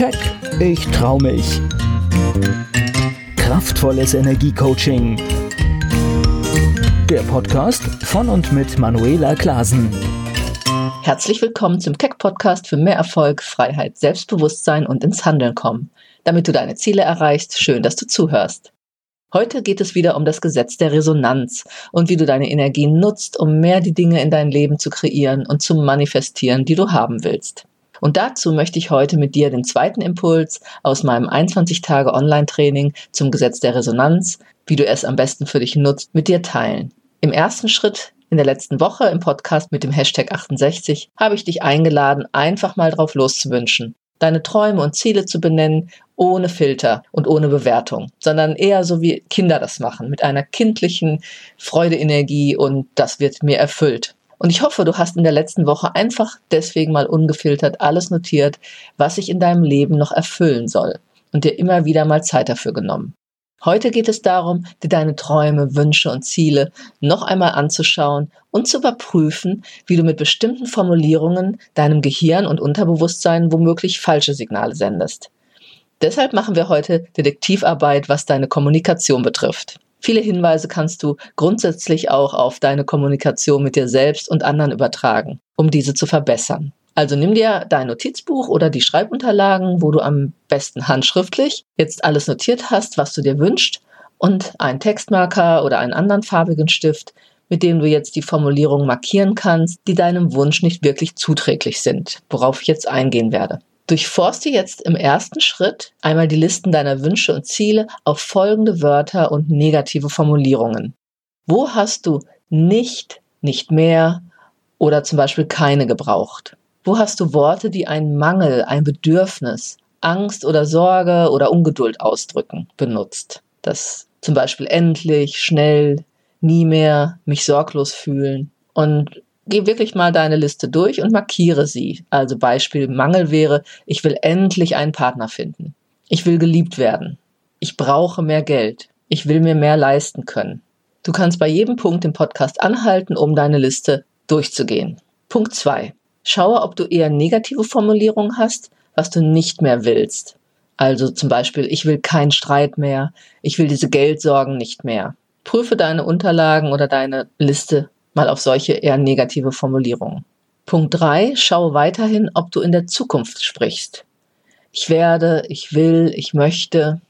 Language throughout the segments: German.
Keck, ich trau mich. Kraftvolles Energiecoaching. Der Podcast von und mit Manuela Klasen. Herzlich willkommen zum Keck Podcast für mehr Erfolg, Freiheit, Selbstbewusstsein und ins Handeln kommen. Damit du deine Ziele erreichst, schön, dass du zuhörst. Heute geht es wieder um das Gesetz der Resonanz und wie du deine Energie nutzt, um mehr die Dinge in dein Leben zu kreieren und zu manifestieren, die du haben willst. Und dazu möchte ich heute mit dir den zweiten Impuls aus meinem 21 Tage Online-Training zum Gesetz der Resonanz, wie du es am besten für dich nutzt, mit dir teilen. Im ersten Schritt in der letzten Woche im Podcast mit dem Hashtag 68 habe ich dich eingeladen, einfach mal drauf loszuwünschen, deine Träume und Ziele zu benennen, ohne Filter und ohne Bewertung, sondern eher so wie Kinder das machen, mit einer kindlichen Freudeenergie und das wird mir erfüllt. Und ich hoffe, du hast in der letzten Woche einfach deswegen mal ungefiltert alles notiert, was sich in deinem Leben noch erfüllen soll und dir immer wieder mal Zeit dafür genommen. Heute geht es darum, dir deine Träume, Wünsche und Ziele noch einmal anzuschauen und zu überprüfen, wie du mit bestimmten Formulierungen deinem Gehirn und Unterbewusstsein womöglich falsche Signale sendest. Deshalb machen wir heute Detektivarbeit, was deine Kommunikation betrifft. Viele Hinweise kannst du grundsätzlich auch auf deine Kommunikation mit dir selbst und anderen übertragen, um diese zu verbessern. Also nimm dir dein Notizbuch oder die Schreibunterlagen, wo du am besten handschriftlich jetzt alles notiert hast, was du dir wünschst, und einen Textmarker oder einen anderen farbigen Stift, mit dem du jetzt die Formulierungen markieren kannst, die deinem Wunsch nicht wirklich zuträglich sind, worauf ich jetzt eingehen werde. Durchforste jetzt im ersten Schritt einmal die Listen deiner Wünsche und Ziele auf folgende Wörter und negative Formulierungen. Wo hast du nicht, nicht mehr oder zum Beispiel keine gebraucht? Wo hast du Worte, die einen Mangel, ein Bedürfnis, Angst oder Sorge oder Ungeduld ausdrücken, benutzt? Das zum Beispiel endlich, schnell, nie mehr, mich sorglos fühlen. Und geh wirklich mal deine Liste durch und markiere sie. Also Beispiel Mangel wäre, ich will endlich einen Partner finden. Ich will geliebt werden. Ich brauche mehr Geld. Ich will mir mehr leisten können. Du kannst bei jedem Punkt im Podcast anhalten, um deine Liste durchzugehen. Punkt zwei: Schaue, ob du eher negative Formulierungen hast, was du nicht mehr willst. Also zum Beispiel, ich will keinen Streit mehr, ich will diese Geldsorgen nicht mehr. Prüfe deine Unterlagen oder deine Liste mal auf solche eher negative Formulierungen. Punkt drei: Schau weiterhin, ob du in der Zukunft sprichst. Ich werde, ich will, ich möchte,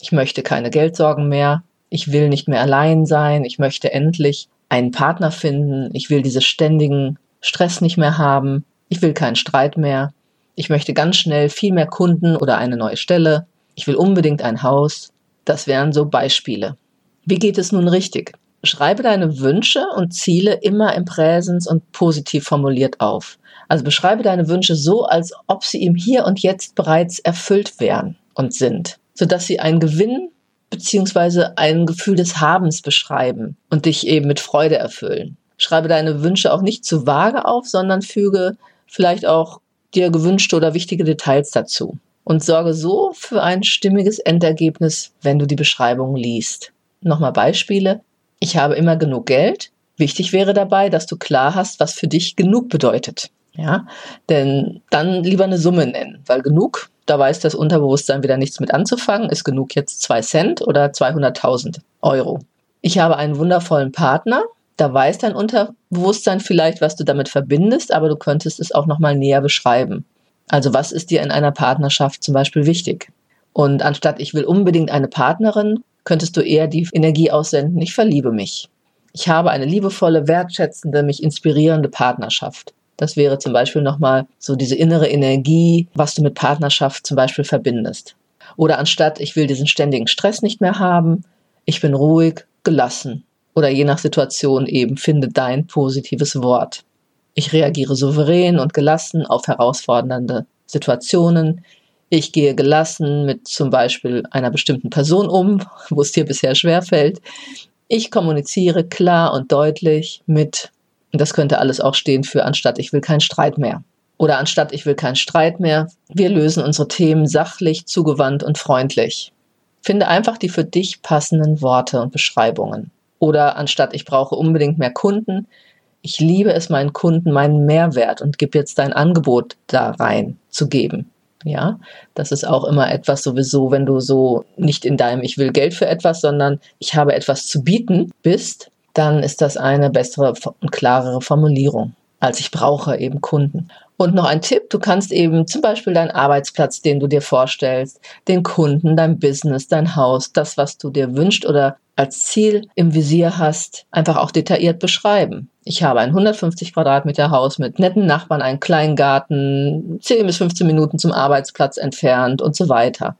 ich möchte keine Geldsorgen mehr, ich will nicht mehr allein sein, ich möchte endlich einen Partner finden, ich will diese ständigen Stress nicht mehr haben, ich will keinen Streit mehr, ich möchte ganz schnell viel mehr Kunden oder eine neue Stelle, ich will unbedingt ein Haus. Das wären so Beispiele. Wie geht es nun richtig? Schreibe deine Wünsche und Ziele immer im Präsens und positiv formuliert auf. Also beschreibe deine Wünsche so, als ob sie im Hier und Jetzt bereits erfüllt wären und sind, sodass sie einen Gewinn bzw. ein Gefühl des Habens beschreiben und dich eben mit Freude erfüllen. Schreibe deine Wünsche auch nicht zu vage auf, sondern füge vielleicht auch dir gewünschte oder wichtige Details dazu und sorge so für ein stimmiges Endergebnis, wenn du die Beschreibung liest. Nochmal Beispiele. Ich habe immer genug Geld. Wichtig wäre dabei, dass du klar hast, was für dich genug bedeutet. Ja, denn dann lieber eine Summe nennen, weil genug, da weiß das Unterbewusstsein wieder nichts mit anzufangen. Ist genug jetzt zwei Cent oder 200.000 Euro? Ich habe einen wundervollen Partner. Da weiß dein Unterbewusstsein vielleicht, was du damit verbindest, aber du könntest es auch nochmal näher beschreiben. Also was ist dir in einer Partnerschaft zum Beispiel wichtig? Und anstatt ich will unbedingt eine Partnerin, könntest du eher die Energie aussenden, ich verliebe mich. Ich habe eine liebevolle, wertschätzende, mich inspirierende Partnerschaft. Das wäre zum Beispiel nochmal so diese innere Energie, was du mit Partnerschaft zum Beispiel verbindest. Oder anstatt, ich will diesen ständigen Stress nicht mehr haben, ich bin ruhig, gelassen. Oder je nach Situation eben, finde dein positives Wort. Ich reagiere souverän und gelassen auf herausfordernde Situationen. Ich gehe gelassen mit zum Beispiel einer bestimmten Person um, wo es dir bisher schwerfällt. Ich kommuniziere klar und deutlich mit, und das könnte alles auch stehen für anstatt ich will keinen Streit mehr. Oder anstatt ich will keinen Streit mehr, wir lösen unsere Themen sachlich, zugewandt und freundlich. Finde einfach die für dich passenden Worte und Beschreibungen. Oder anstatt ich brauche unbedingt mehr Kunden, ich liebe es meinen Kunden meinen Mehrwert und gebe jetzt dein Angebot da rein zu geben Ja, das ist auch immer etwas sowieso, wenn du so nicht in deinem Ich will Geld für etwas, sondern ich habe etwas zu bieten bist, dann ist das eine bessere und klarere Formulierung als ich brauche eben Kunden. Und noch ein Tipp, du kannst eben zum Beispiel deinen Arbeitsplatz, den du dir vorstellst, den Kunden, dein Business, dein Haus, das, was du dir wünscht oder als Ziel im Visier hast, einfach auch detailliert beschreiben. Ich habe ein 150 Quadratmeter Haus mit netten Nachbarn, einen kleinen Garten, 10 bis 15 Minuten zum Arbeitsplatz entfernt und so weiter.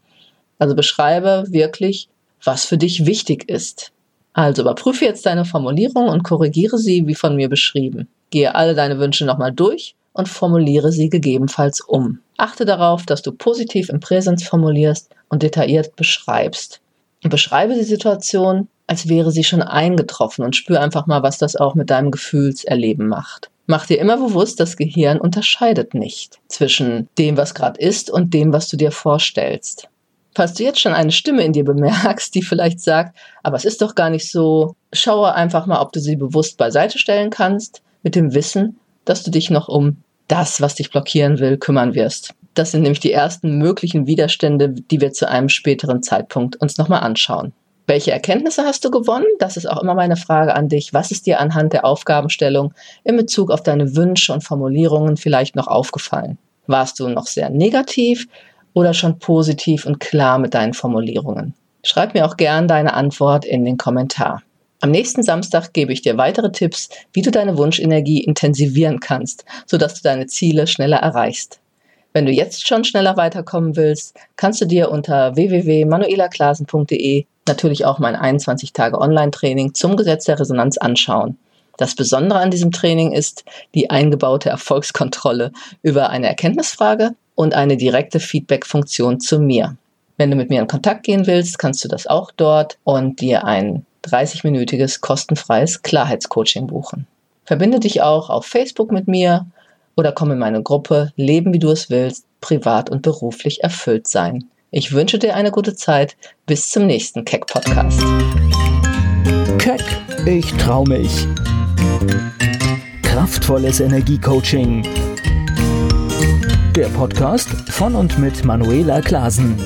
Also beschreibe wirklich, was für dich wichtig ist. Also überprüfe jetzt deine Formulierung und korrigiere sie wie von mir beschrieben. Gehe alle deine Wünsche nochmal durch und formuliere sie gegebenenfalls um. Achte darauf, dass du positiv im Präsens formulierst und detailliert beschreibst. Beschreibe die Situation, als wäre sie schon eingetroffen und spür einfach mal, was das auch mit deinem Gefühlserleben macht. Mach dir immer bewusst, das Gehirn unterscheidet nicht zwischen dem, was gerade ist und dem, was du dir vorstellst. Falls du jetzt schon eine Stimme in dir bemerkst, die vielleicht sagt, aber es ist doch gar nicht so, schaue einfach mal, ob du sie bewusst beiseite stellen kannst mit dem Wissen, dass du dich noch um das, was dich blockieren will, kümmern wirst. Das sind nämlich die ersten möglichen Widerstände, die wir zu einem späteren Zeitpunkt uns nochmal anschauen. Welche Erkenntnisse hast du gewonnen? Das ist auch immer meine Frage an dich. Was ist dir anhand der Aufgabenstellung in Bezug auf deine Wünsche und Formulierungen vielleicht noch aufgefallen? Warst du noch sehr negativ oder schon positiv und klar mit deinen Formulierungen? Schreib mir auch gern deine Antwort in den Kommentar. Am nächsten Samstag gebe ich dir weitere Tipps, wie du deine Wunschenergie intensivieren kannst, sodass du deine Ziele schneller erreichst. Wenn du jetzt schon schneller weiterkommen willst, kannst du dir unter www.manuelaklasen.de natürlich auch mein 21 Tage Online-Training zum Gesetz der Resonanz anschauen. Das Besondere an diesem Training ist die eingebaute Erfolgskontrolle über eine Erkenntnisfrage und eine direkte Feedback-Funktion zu mir. Wenn du mit mir in Kontakt gehen willst, kannst du das auch dort und dir ein 30-minütiges kostenfreies Klarheitscoaching buchen. Verbinde dich auch auf Facebook mit mir oder komm in meine Gruppe Leben wie du es willst, privat und beruflich erfüllt sein. Ich wünsche dir eine gute Zeit. Bis zum nächsten Keck Podcast. Keck, ich trau mich. Kraftvolles Energiecoaching. Der Podcast von und mit Manuela Klasen.